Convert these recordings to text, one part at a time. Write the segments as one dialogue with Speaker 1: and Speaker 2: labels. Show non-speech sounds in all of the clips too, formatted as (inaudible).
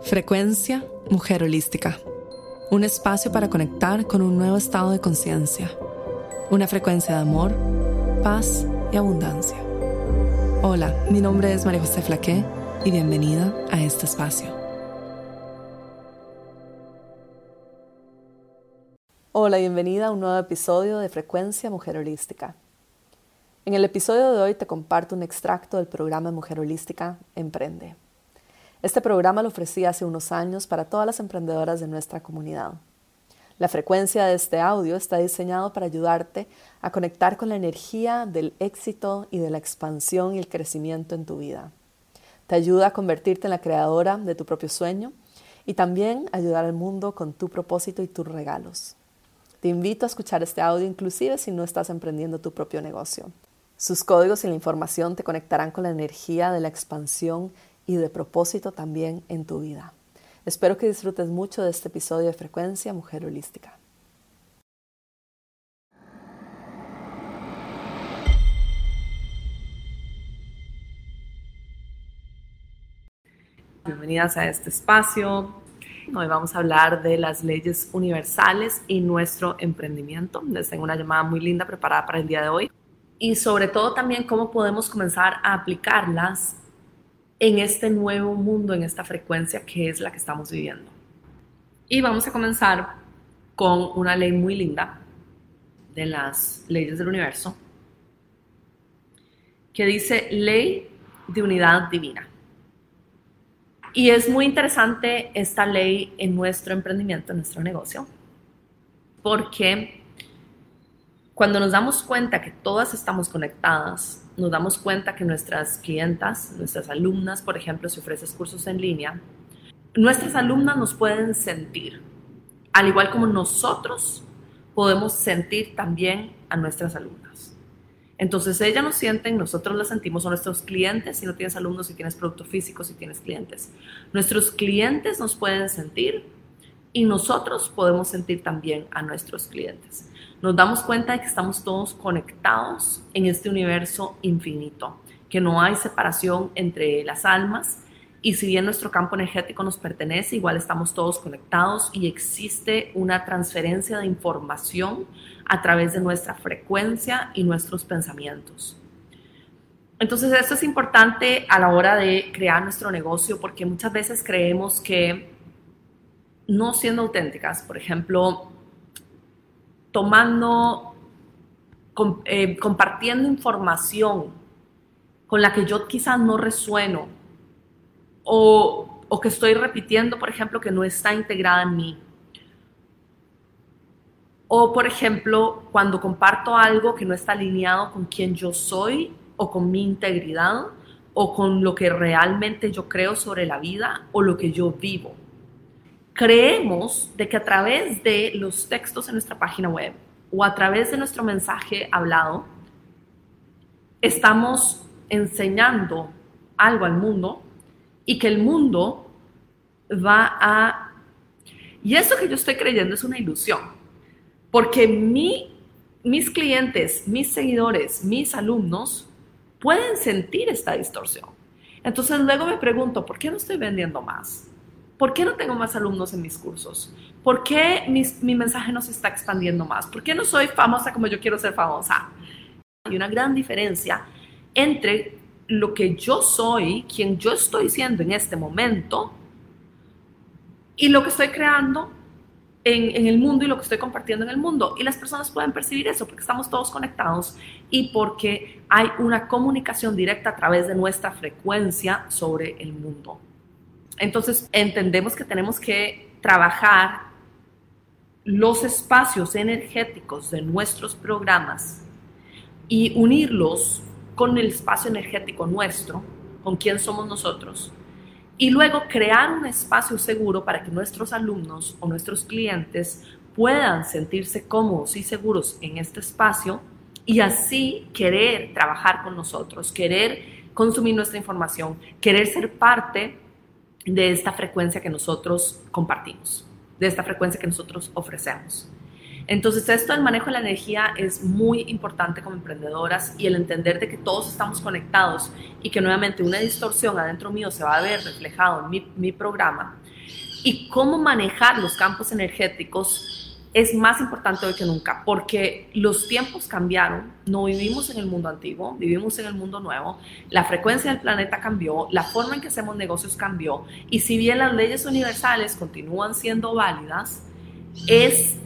Speaker 1: Frecuencia Mujer Holística. Un espacio para conectar con un nuevo estado de conciencia. Una frecuencia de amor, paz y abundancia. Hola, mi nombre es María José Flaqué y bienvenida a este espacio. Hola, bienvenida a un nuevo episodio de Frecuencia Mujer Holística. En el episodio de hoy te comparto un extracto del programa Mujer Holística Emprende. Este programa lo ofrecí hace unos años para todas las emprendedoras de nuestra comunidad. La frecuencia de este audio está diseñado para ayudarte a conectar con la energía del éxito y de la expansión y el crecimiento en tu vida. Te ayuda a convertirte en la creadora de tu propio sueño y también ayudar al mundo con tu propósito y tus regalos. Te invito a escuchar este audio inclusive si no estás emprendiendo tu propio negocio. Sus códigos y la información te conectarán con la energía de la expansión y de propósito también en tu vida. Espero que disfrutes mucho de este episodio de Frecuencia Mujer Holística. Bienvenidas a este espacio. Hoy vamos a hablar de las leyes universales y nuestro emprendimiento. Les tengo una llamada muy linda preparada para el día de hoy. Y sobre todo también cómo podemos comenzar a aplicarlas en este nuevo mundo, en esta frecuencia que es la que estamos viviendo. Y vamos a comenzar con una ley muy linda de las leyes del universo, que dice ley de unidad divina. Y es muy interesante esta ley en nuestro emprendimiento, en nuestro negocio, porque cuando nos damos cuenta que todas estamos conectadas, nos damos cuenta que nuestras clientas, nuestras alumnas, por ejemplo, si ofreces cursos en línea, nuestras alumnas nos pueden sentir, al igual como nosotros podemos sentir también a nuestras alumnas. Entonces ellas nos sienten, nosotros las sentimos, son nuestros clientes, si no tienes alumnos, si tienes producto físico, si tienes clientes. Nuestros clientes nos pueden sentir y nosotros podemos sentir también a nuestros clientes nos damos cuenta de que estamos todos conectados en este universo infinito, que no hay separación entre las almas y si bien nuestro campo energético nos pertenece, igual estamos todos conectados y existe una transferencia de información a través de nuestra frecuencia y nuestros pensamientos. Entonces esto es importante a la hora de crear nuestro negocio porque muchas veces creemos que no siendo auténticas, por ejemplo, tomando, eh, compartiendo información con la que yo quizás no resueno o, o que estoy repitiendo, por ejemplo, que no está integrada en mí. O, por ejemplo, cuando comparto algo que no está alineado con quien yo soy o con mi integridad o con lo que realmente yo creo sobre la vida o lo que yo vivo creemos de que a través de los textos en nuestra página web o a través de nuestro mensaje hablado, estamos enseñando algo al mundo y que el mundo va a... Y eso que yo estoy creyendo es una ilusión, porque mi, mis clientes, mis seguidores, mis alumnos pueden sentir esta distorsión. Entonces luego me pregunto, ¿por qué no estoy vendiendo más? ¿Por qué no tengo más alumnos en mis cursos? ¿Por qué mi mensaje no se está expandiendo más? ¿Por qué no soy famosa como yo quiero ser famosa? Hay una gran diferencia entre lo que yo soy, quien yo estoy siendo en este momento, y lo que estoy creando en, en, el mundo y lo que estoy compartiendo en el mundo. Y las personas pueden percibir eso porque estamos todos conectados y porque hay una comunicación directa a través de nuestra frecuencia sobre el mundo. Entonces, entendemos que tenemos que trabajar los espacios energéticos de nuestros programas y unirlos con el espacio energético nuestro, con quién somos nosotros, y luego crear un espacio seguro para que nuestros alumnos o nuestros clientes puedan sentirse cómodos y seguros en este espacio y así querer trabajar con nosotros, querer consumir nuestra información, querer ser parte de esta frecuencia que nosotros compartimos, de esta frecuencia que nosotros ofrecemos. Entonces, esto del manejo de la energía es muy importante como emprendedoras y el entender de que todos estamos conectados y que nuevamente una distorsión adentro mío se va a ver reflejado en mi, mi programa y cómo manejar los campos energéticos es más importante hoy que nunca, porque los tiempos cambiaron, no vivimos en el mundo antiguo, vivimos en el mundo nuevo, la frecuencia del planeta cambió, la forma en que hacemos negocios cambió, y si bien las leyes universales continúan siendo válidas, es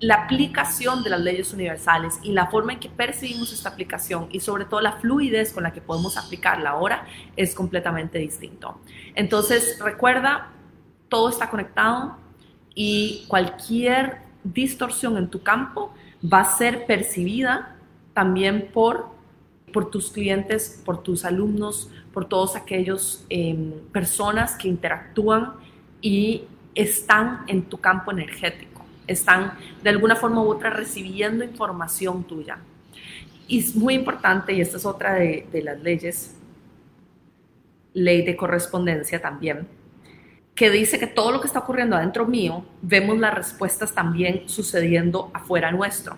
Speaker 1: la aplicación de las leyes universales y la forma en que percibimos esta aplicación y sobre todo la fluidez con la que podemos aplicarla ahora es completamente distinto. Entonces, recuerda, todo está conectado, y cualquier distorsión en tu campo va a ser percibida también por, por tus clientes, por tus alumnos, por todos aquellos em, personas que interactúan y están en tu campo energético, están de alguna forma u otra recibiendo información tuya. Y es muy importante, y esta es otra de, de las leyes, ley de correspondencia también, que dice que todo lo que está ocurriendo adentro mío, vemos las respuestas también sucediendo afuera nuestro.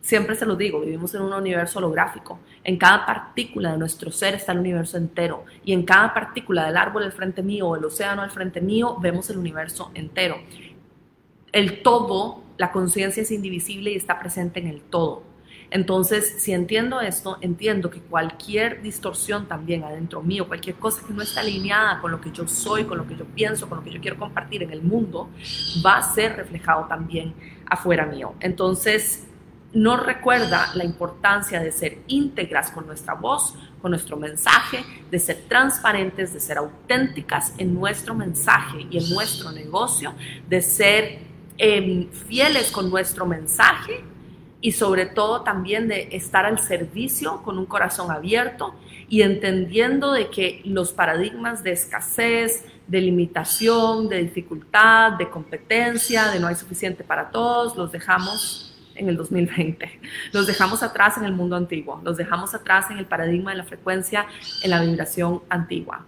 Speaker 1: Siempre se lo digo, vivimos en un universo holográfico. En cada partícula de nuestro ser está el universo entero. Y en cada partícula del árbol al frente mío o el océano al frente mío, vemos el universo entero. El todo, la conciencia es indivisible y está presente en el todo. Entonces, si entiendo esto, entiendo que cualquier distorsión también adentro mío, cualquier cosa que no está alineada con lo que yo soy, con lo que yo pienso, con lo que yo quiero compartir en el mundo, va a ser reflejado también afuera mío. Entonces, no recuerda la importancia de ser íntegras con nuestra voz, con nuestro mensaje, de ser transparentes, de ser auténticas en nuestro mensaje y en nuestro negocio, de ser em, fieles con nuestro mensaje y sobre todo también de estar al servicio con un corazón abierto y entendiendo de que los paradigmas de escasez, de limitación, de dificultad, de competencia, de no hay suficiente para todos, los dejamos en el 2020. Los dejamos atrás en el mundo antiguo, los dejamos atrás en el paradigma de la frecuencia, en la vibración antigua.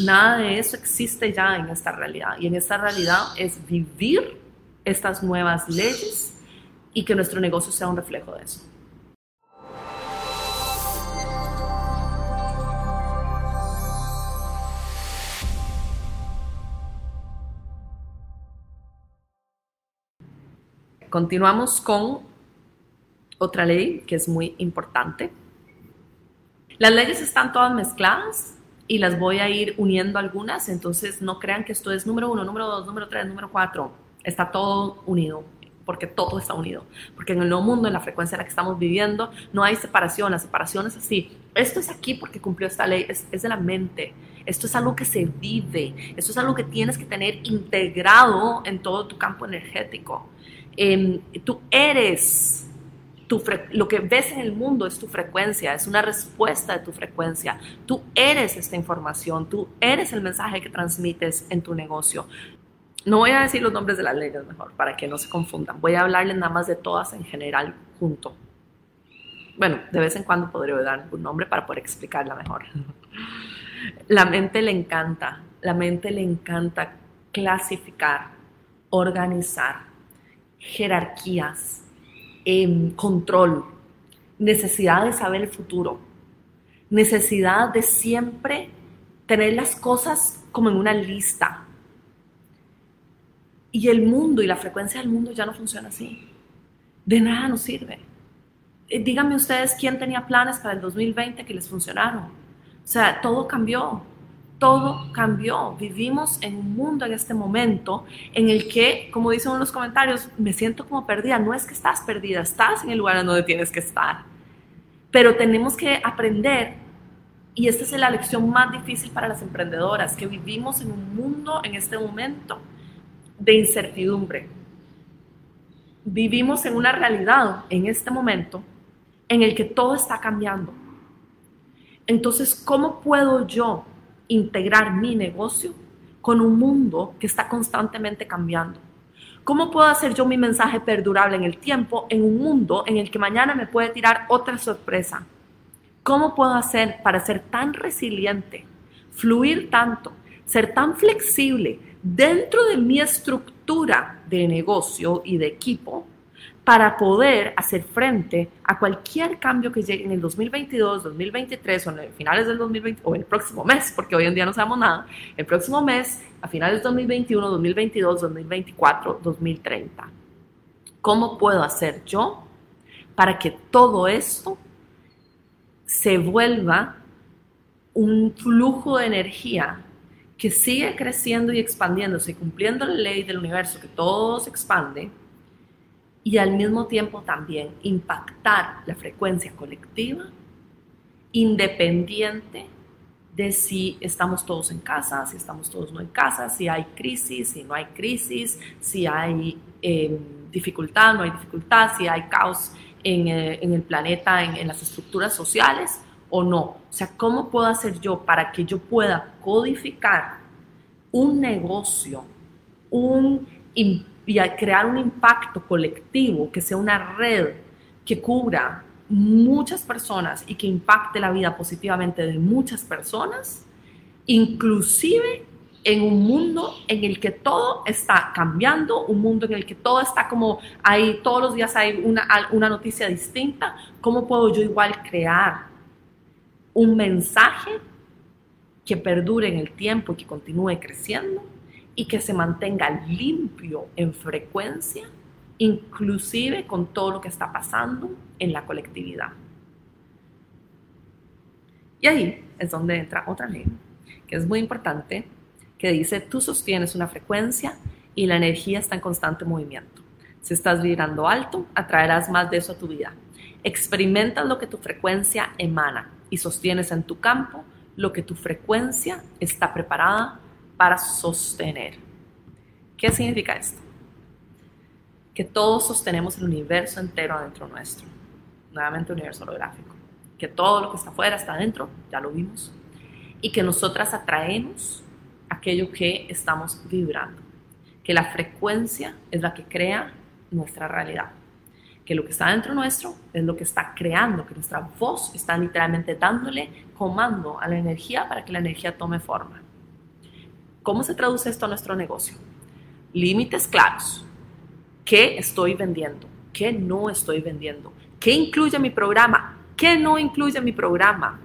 Speaker 1: Nada de eso existe ya en esta realidad y en esta realidad es vivir estas nuevas leyes y que nuestro negocio sea un reflejo de eso. Continuamos con otra ley que es muy importante. Las leyes están todas mezcladas y las voy a ir uniendo algunas, entonces no crean que esto es número uno, número dos, número tres, número cuatro. Está todo unido porque todo está unido. Porque en el nuevo mundo, en la frecuencia en la que estamos viviendo, no hay separación, la separación es así. Esto es aquí porque cumplió esta ley, es, de la mente. Esto es algo que se vive, esto es algo que tienes que tener integrado en todo tu campo energético. Em, tú eres, tu lo que ves en el mundo es tu frecuencia, es una respuesta de tu frecuencia. Tú eres esta información, tú eres el mensaje que transmites en tu negocio. No voy a decir los nombres de las leyes mejor, para que no se confundan. Voy a hablarles nada más de todas en general junto. Bueno, de vez en cuando podría dar un nombre para poder explicarla mejor. La mente le encanta, la mente le encanta clasificar, organizar, jerarquías, em, control, necesidad de saber el futuro, necesidad de siempre tener las cosas como en una lista, y el mundo y la frecuencia del mundo ya no funciona así. De nada nos sirve. Eh, díganme ustedes quién tenía planes para el 2020 que les funcionaron. O sea, todo cambió. Todo cambió. Vivimos en un mundo en este momento en el que, como dicen en los comentarios, me siento como perdida. No es que estás perdida, estás en el lugar donde tienes que estar. Pero tenemos que aprender y esta es la lección más difícil para las emprendedoras, que vivimos en un mundo en este momento de incertidumbre. Vivimos en una realidad en este momento en el que todo está cambiando. Entonces, ¿cómo puedo yo integrar mi negocio con un mundo que está constantemente cambiando? ¿Cómo puedo hacer yo mi mensaje perdurable en el tiempo en un mundo en el que mañana me puede tirar otra sorpresa? ¿Cómo puedo hacer para ser tan resiliente, fluir tanto, ser tan flexible, dentro de mi estructura de negocio y de equipo para poder hacer frente a cualquier cambio que llegue en el 2022, 2023 o en finales del 2020 o el próximo mes, porque hoy en día no sabemos nada, el próximo mes, a finales del 2021, 2022, 2024, 2030. ¿Cómo puedo hacer yo para que todo esto se vuelva un flujo de energía que sigue creciendo y expandiéndose, cumpliendo la ley del universo, que todo se expande, y al mismo tiempo también impactar la frecuencia colectiva, independiente de si estamos todos en casa, si estamos todos no en casa, si hay crisis, si no hay crisis, si hay em, dificultad, no hay dificultad, si hay caos en, eh, el planeta, en, en las estructuras sociales o no. O sea, ¿cómo puedo hacer yo para que yo pueda codificar un negocio, un y crear un impacto colectivo, que sea una red que cubra muchas personas y que impacte la vida positivamente de muchas personas, inclusive en un mundo en el que todo está cambiando, un mundo en el que todo está como hay, todos los días hay una, una noticia distinta, ¿cómo puedo yo igual crear un mensaje que perdure en el tiempo y que continúe creciendo? y que se mantenga limpio en frecuencia, inclusive con todo lo que está pasando en la colectividad. Y ahí es donde entra otra ley, que es muy importante, que dice, tú sostienes una frecuencia y la energía está en constante movimiento. Si estás vibrando alto, atraerás más de eso a tu vida. Experimentas lo que tu frecuencia emana y sostienes en tu campo lo que tu frecuencia está preparada para sostener. ¿Qué significa esto? Que todos sostenemos el universo entero adentro nuestro. Nuevamente universo holográfico. Que todo lo que está afuera está adentro, ya lo vimos. Y que nosotras atraemos aquello que estamos vibrando. Que la frecuencia es la que crea nuestra realidad. Que lo que está dentro nuestro es lo que está creando, que nuestra voz está literalmente dándole comando a la energía para que la energía tome forma. ¿Cómo se traduce esto a nuestro negocio? Límites claros. ¿Qué estoy vendiendo? ¿Qué no estoy vendiendo? ¿Qué incluye mi programa? ¿Qué no incluye mi programa?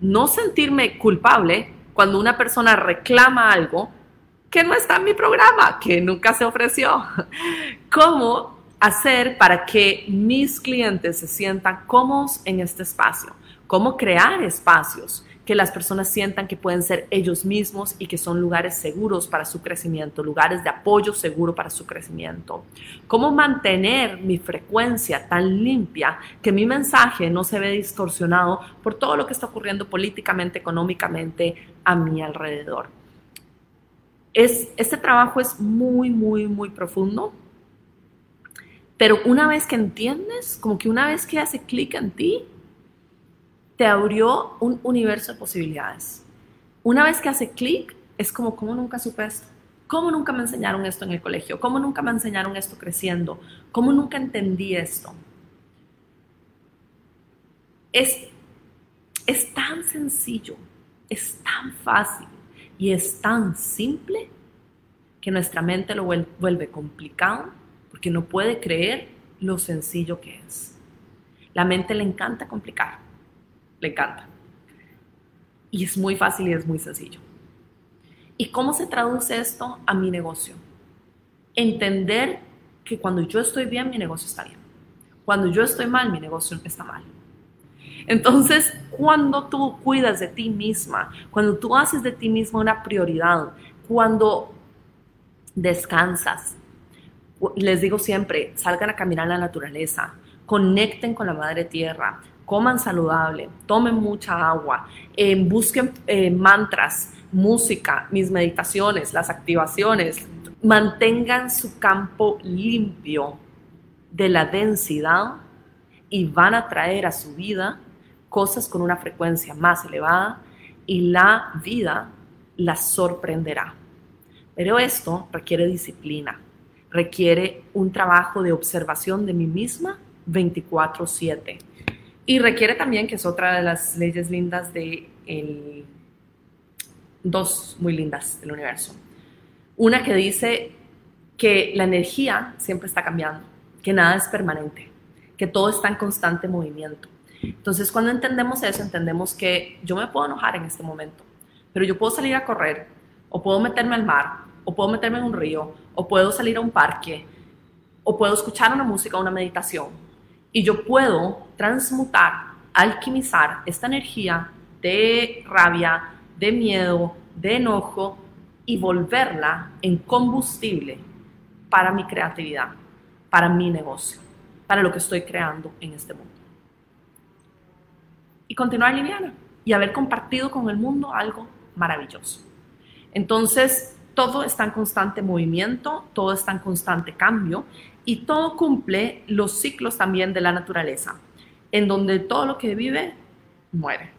Speaker 1: No sentirme culpable cuando una persona reclama algo que no está en mi programa, que nunca se ofreció. (laughs) ¿Cómo hacer para que mis clientes se sientan cómodos en este espacio? ¿Cómo crear espacios que las personas sientan que pueden ser ellos mismos y que son lugares seguros para su crecimiento, lugares de apoyo seguro para su crecimiento. ¿Cómo mantener mi frecuencia tan limpia que mi mensaje no se ve distorsionado por todo lo que está ocurriendo políticamente, económicamente a mi alrededor? Es, este trabajo es muy, muy, muy profundo. Pero una vez que entiendes, como que una vez que hace clic en ti, te abrió un universo de posibilidades. Una vez que hace clic, es como, ¿cómo nunca supe esto? ¿Cómo nunca me enseñaron esto en el colegio? ¿Cómo nunca me enseñaron esto creciendo? ¿Cómo nunca entendí esto? Es, es tan sencillo, es tan fácil y es tan simple que nuestra mente lo vuelve complicado porque no puede creer lo sencillo que es. La mente le encanta complicar le encanta. Y es muy fácil y es muy sencillo. ¿Y cómo se traduce esto a mi negocio? Entender que cuando yo estoy bien, mi negocio está bien. Cuando yo estoy mal, mi negocio está mal. Entonces, cuando tú cuidas de ti misma, cuando tú haces de ti misma una prioridad, cuando descansas, les digo siempre, salgan a caminar en la naturaleza, conecten con la madre tierra, coman saludable, tomen mucha agua, eh, busquen eh, mantras, música, mis meditaciones, las activaciones, mantengan su campo limpio de la densidad y van a traer a su vida cosas con una frecuencia más elevada y la vida las sorprenderá. Pero esto requiere disciplina, requiere un trabajo de observación de mí misma 24/7 y requiere también, que es otra de las leyes lindas de dos muy lindas del universo. Una que dice, que la energía siempre está cambiando, que nada es permanente, que todo está en constante movimiento. Entonces, cuando entendemos eso, entendemos que yo me puedo enojar en este momento, pero yo puedo salir a correr, o puedo meterme al mar, o puedo meterme en un río, o puedo salir a un parque, o puedo escuchar una música, una meditación, y yo puedo transmutar, alquimizar esta energía de rabia, de miedo, de enojo, y volverla en combustible para mi creatividad, para mi negocio, para lo que estoy creando en este mundo. Y continuar liviana y haber compartido con el mundo algo maravilloso. Entonces, todo está en constante movimiento, todo está en constante cambio y todo cumple los ciclos también de la naturaleza, en donde todo lo que vive muere.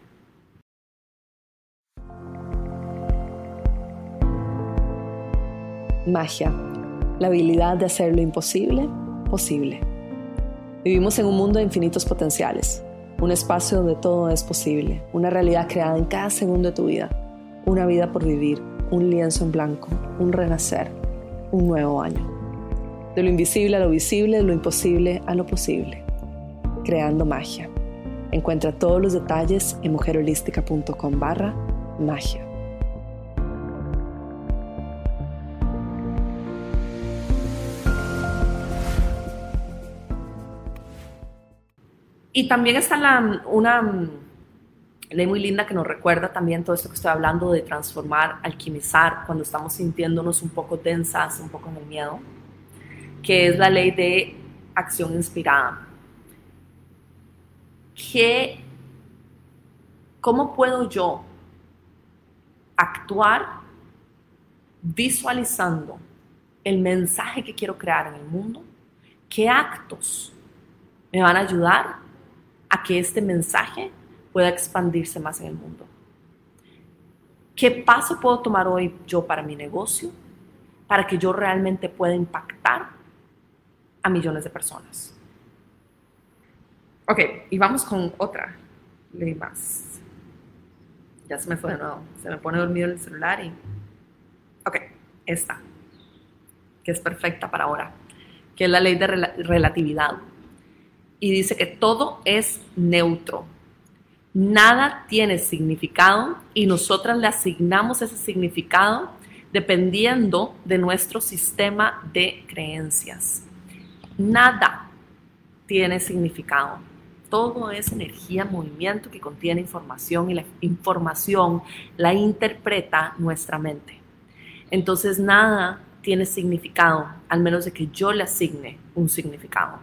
Speaker 2: Magia, la habilidad de hacer lo imposible posible. Vivimos en un mundo de infinitos potenciales, un espacio donde todo es posible, una realidad creada en cada segundo de tu vida, una vida por vivir, un lienzo en blanco, un renacer, un nuevo año. De lo invisible a lo visible, de lo imposible a lo posible. Creando magia. Encuentra todos los detalles en mujerholística.com barra magia.
Speaker 1: Y también está la, una ley muy linda que nos recuerda también todo esto que estoy hablando de transformar, alquimizar, cuando estamos sintiéndonos un poco tensas, un poco en el miedo, que es la ley de acción inspirada. ¿Qué, ¿Cómo puedo yo actuar visualizando el mensaje que quiero crear en el mundo? ¿Qué actos me van a ayudar a que este mensaje pueda expandirse más en el mundo. ¿Qué paso puedo tomar hoy yo para mi negocio para que yo realmente pueda impactar a millones de personas? Ok, y vamos con otra ley más. Ya se me fue de nuevo, se me pone dormido el celular y... Ok, esta, que es perfecta para ahora, que es la ley de relatividad y dice que todo es neutro. Nada tiene significado y nosotras le asignamos ese significado dependiendo de nuestro sistema de creencias. Nada tiene significado. Todo es energía, movimiento que contiene información y la información la interpreta nuestra mente. Entonces nada tiene significado, al menos de que yo le asigne un significado.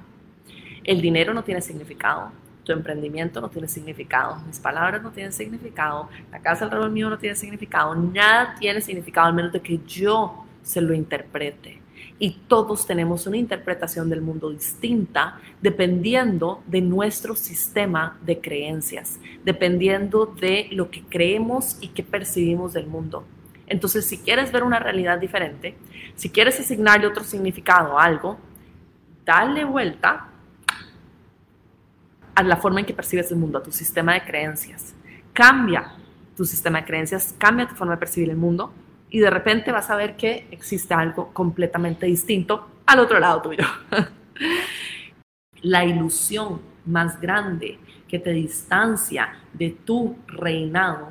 Speaker 1: El dinero no tiene significado, tu emprendimiento no tiene significado, mis palabras no tienen significado, la casa alrededor mío no tiene significado, nada tiene significado al menos de que yo se lo interprete. Y todos tenemos una interpretación del mundo distinta dependiendo de nuestro sistema de creencias, dependiendo de lo que creemos y que percibimos del mundo. Entonces, si quieres ver una realidad diferente, si quieres asignarle otro significado a algo, dale vuelta a la forma en que percibes el mundo, a tu sistema de creencias. Cambia tu sistema de creencias, cambia tu forma de percibir el mundo y de repente vas a ver que existe algo completamente distinto al otro lado tuyo. (laughs) la ilusión más grande que te distancia de tu reinado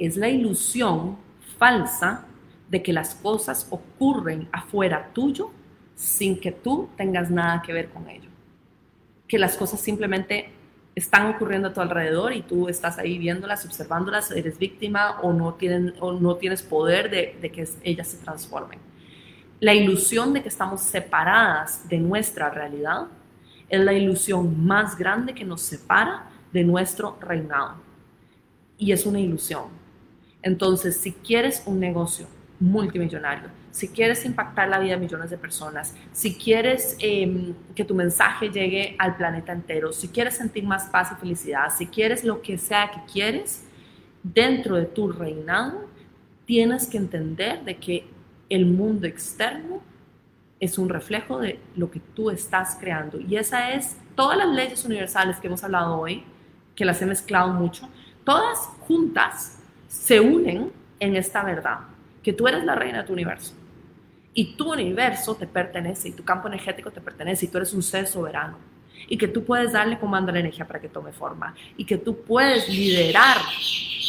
Speaker 1: es la ilusión falsa de que las cosas ocurren afuera tuyo sin que tú tengas nada que ver con ello. Que las cosas simplemente están ocurriendo a tu alrededor y tú estás ahí viéndolas, observándolas, eres víctima o no, tienen, o no tienes poder de, de que ellas se transformen. La ilusión de que estamos separadas de nuestra realidad es la ilusión más grande que nos separa de nuestro reinado. Y es una ilusión. Entonces, si quieres un negocio multimillonario, si quieres impactar la vida de millones de personas, si quieres em, que tu mensaje llegue al planeta entero, si quieres sentir más paz y felicidad, si quieres lo que sea que quieres, dentro de tu reinado, tienes que entender de que el mundo externo es un reflejo de lo que tú estás creando. Y esa es todas las leyes universales que hemos hablado hoy, que las he mezclado mucho, todas juntas se unen en esta verdad, que tú eres la reina de tu universo. Y tu universo te pertenece y tu campo energético te pertenece y tú eres un ser soberano. Y que tú puedes darle comando a la energía para que tome forma. Y que tú puedes liderar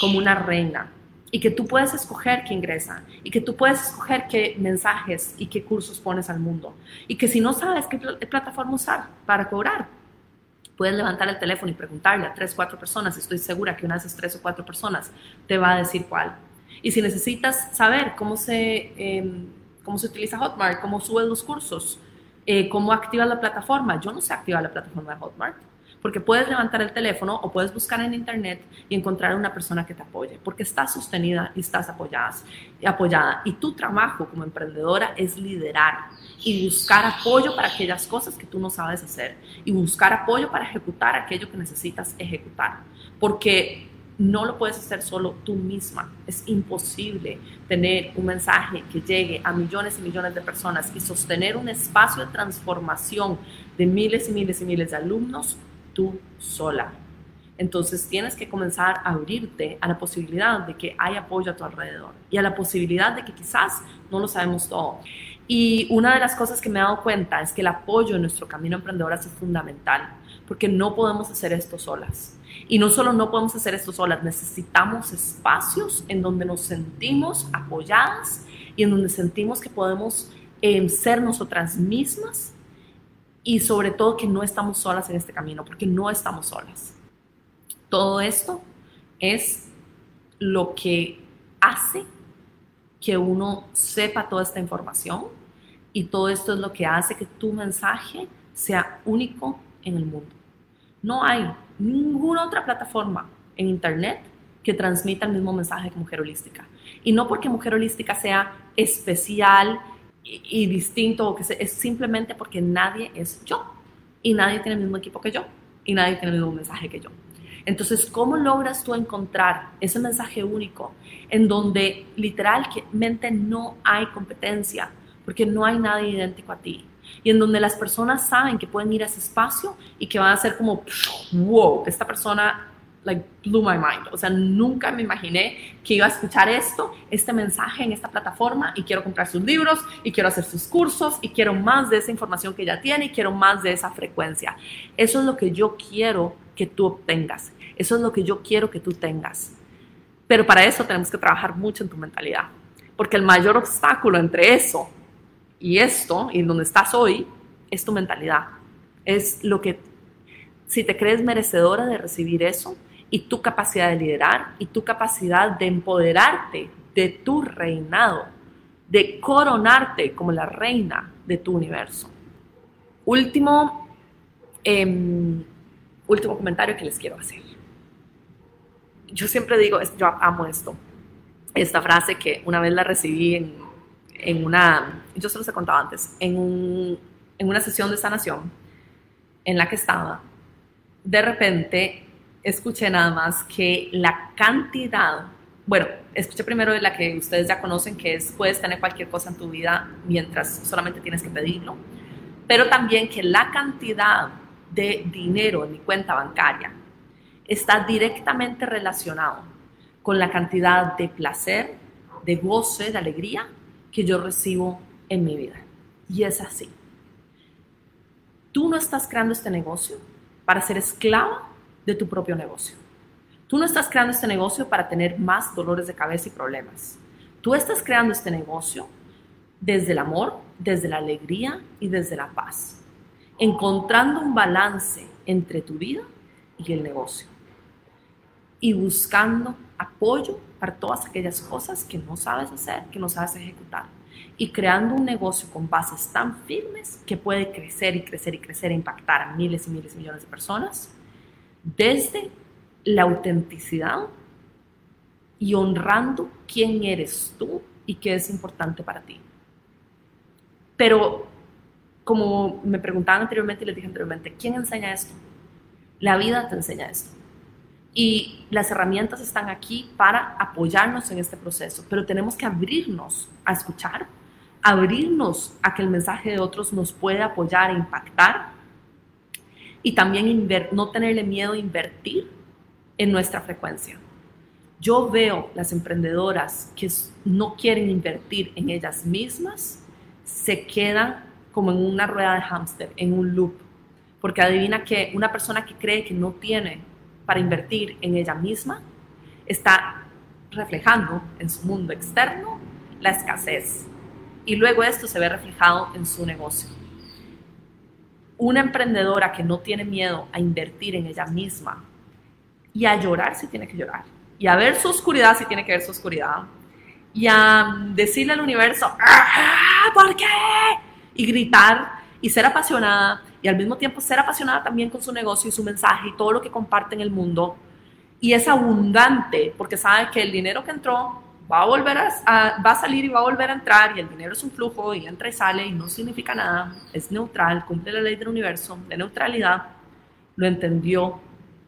Speaker 1: como una reina. Y que tú puedes escoger qué ingresa. Y que tú puedes escoger qué mensajes y qué cursos pones al mundo. Y que si no sabes qué plataforma usar para cobrar, puedes levantar el teléfono y preguntarle a tres, cuatro personas, estoy segura que una de esas tres o cuatro personas te va a decir cuál. Y si necesitas saber cómo se, em, cómo se utiliza Hotmart, cómo subes los cursos, eh, cómo activas la plataforma, yo no sé activar la plataforma de Hotmart porque puedes levantar el teléfono o puedes buscar en internet y encontrar una persona que te apoye, porque estás sostenida y estás apoyada, apoyada. Y tu trabajo como emprendedora es liderar y buscar apoyo para aquellas cosas que tú no sabes hacer y buscar apoyo para ejecutar aquello que necesitas ejecutar, porque no lo puedes hacer solo tú misma. Es imposible tener un mensaje que llegue a millones y millones de personas y sostener un espacio de transformación de miles y miles y miles de alumnos tú sola. Entonces tienes que comenzar a abrirte a la posibilidad de que hay apoyo a tu alrededor y a la posibilidad de que quizás no lo sabemos todo. Y una de las cosas que me he dado cuenta es que el apoyo en nuestro camino emprendedor es fundamental, porque no podemos hacer esto solas. Y no solo no podemos hacer esto solas, necesitamos espacios en donde nos sentimos apoyadas y en donde sentimos que podemos eh, ser nosotras mismas y sobre todo que no estamos solas en este camino, porque no estamos solas. Todo esto es lo que hace que uno sepa toda esta información y todo esto es lo que hace que tu mensaje sea único en el mundo. No hay ninguna otra plataforma en Internet que transmita el mismo mensaje que Mujer Holística. Y no porque Mujer Holística sea especial, y, distinto, o que es simplemente porque nadie es yo y nadie tiene el mismo equipo que yo y nadie tiene el mismo mensaje que yo. Entonces, ¿cómo logras tú encontrar ese mensaje único en donde literalmente no hay competencia, porque no hay nadie idéntico a ti? Y en donde las personas saben que pueden ir a ese espacio y que van a ser como, wow, esta persona like blew my mind. O sea, nunca me imaginé que iba a escuchar esto, este mensaje en esta plataforma y quiero comprar sus libros y quiero hacer sus cursos y quiero más de esa información que ya tiene y quiero más de esa frecuencia. Eso es lo que yo quiero que tú obtengas. Eso es lo que yo quiero que tú tengas. Pero para eso tenemos que trabajar mucho en tu mentalidad. Porque el mayor obstáculo entre eso y esto, y donde estás hoy, es tu mentalidad. Es lo que, si te crees merecedora de recibir eso, y tu capacidad de liderar y tu capacidad de empoderarte de tu reinado, de coronarte como la reina de tu universo. Último, em, último comentario que les quiero hacer. Yo siempre digo, yo amo esto, esta frase que una vez la recibí en, en una, yo se los he contado antes, en, en una sesión de sanación en la que estaba, de repente escuché nada más que la cantidad, bueno, escuché primero de la que ustedes ya conocen, que es puedes tener cualquier cosa en tu vida mientras solamente tienes que pedirlo, pero también que la cantidad de dinero en mi cuenta bancaria está directamente relacionado con la cantidad de placer, de goce, de alegría que yo recibo en mi vida. Y es así. Tú no estás creando este negocio para ser esclavo de tu propio negocio. Tú no estás creando este negocio para tener más dolores de cabeza y problemas. Tú estás creando este negocio desde el amor, desde la alegría y desde la paz, encontrando un balance entre tu vida y el negocio y buscando apoyo para todas aquellas cosas que no sabes hacer, que no sabes ejecutar y creando un negocio con bases tan firmes que puede crecer y crecer y crecer e impactar a miles y miles y millones de personas desde la autenticidad y honrando quién eres tú y qué es importante para ti. Pero como me preguntaban anteriormente y les dije anteriormente, ¿quién enseña esto? La vida te enseña esto. Y las herramientas están aquí para apoyarnos en este proceso, pero tenemos que abrirnos a escuchar, abrirnos a que el mensaje de otros nos puede apoyar e impactar y también no tenerle miedo a invertir en nuestra frecuencia. Yo veo las emprendedoras que no quieren invertir en ellas mismas, se quedan como en una rueda de hámster, en un loop. Porque adivina que una persona que cree que no tiene para invertir en ella misma está reflejando en su mundo externo la escasez. Y luego esto se ve reflejado en su negocio. Una emprendedora que no tiene miedo a invertir en ella misma y a llorar si tiene que llorar, y a ver su oscuridad si tiene que ver su oscuridad, y a decirle al universo, ¡Ah, ¿por qué? Y gritar y ser apasionada y al mismo tiempo ser apasionada también con su negocio y su mensaje y todo lo que comparte en el mundo. Y es abundante porque sabe que el dinero que entró va a volver a, va a salir y va a volver a entrar y el dinero es un flujo y entra y sale y no significa nada, es neutral, cumple la ley del universo de neutralidad, lo entendió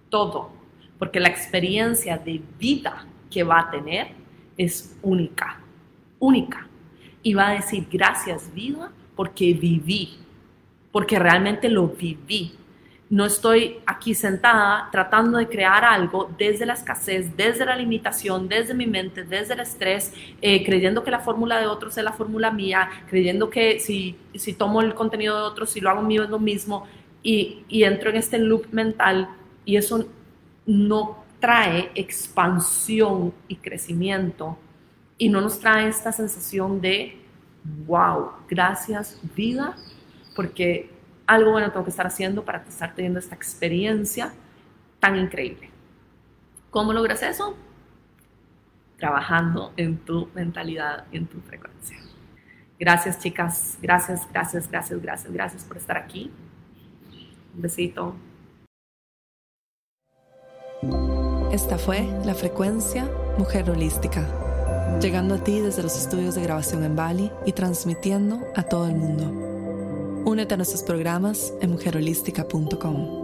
Speaker 1: todo, porque la experiencia de vida que va a tener es única, única. Y va a decir, gracias vida, porque viví, porque realmente lo viví. No estoy aquí sentada tratando de crear algo desde la escasez, desde la limitación, desde mi mente, desde el estrés, eh, creyendo que la fórmula de otros es la fórmula mía, creyendo que si, si tomo el contenido de otros, si lo hago mío es lo mismo, y, y entro en este loop mental y eso no trae expansión y crecimiento y no nos trae esta sensación de, wow, gracias vida, porque algo bueno tengo que estar haciendo para estar teniendo esta experiencia tan increíble. ¿Cómo logras eso? Trabajando en tu mentalidad en tu frecuencia. Gracias chicas, gracias, gracias, gracias, gracias, gracias por estar aquí. Un besito.
Speaker 2: Esta fue la frecuencia Mujer Holística, llegando a ti desde los estudios de grabación en Bali y transmitiendo a todo el mundo. Únete a nuestros programas en mujerholística.com.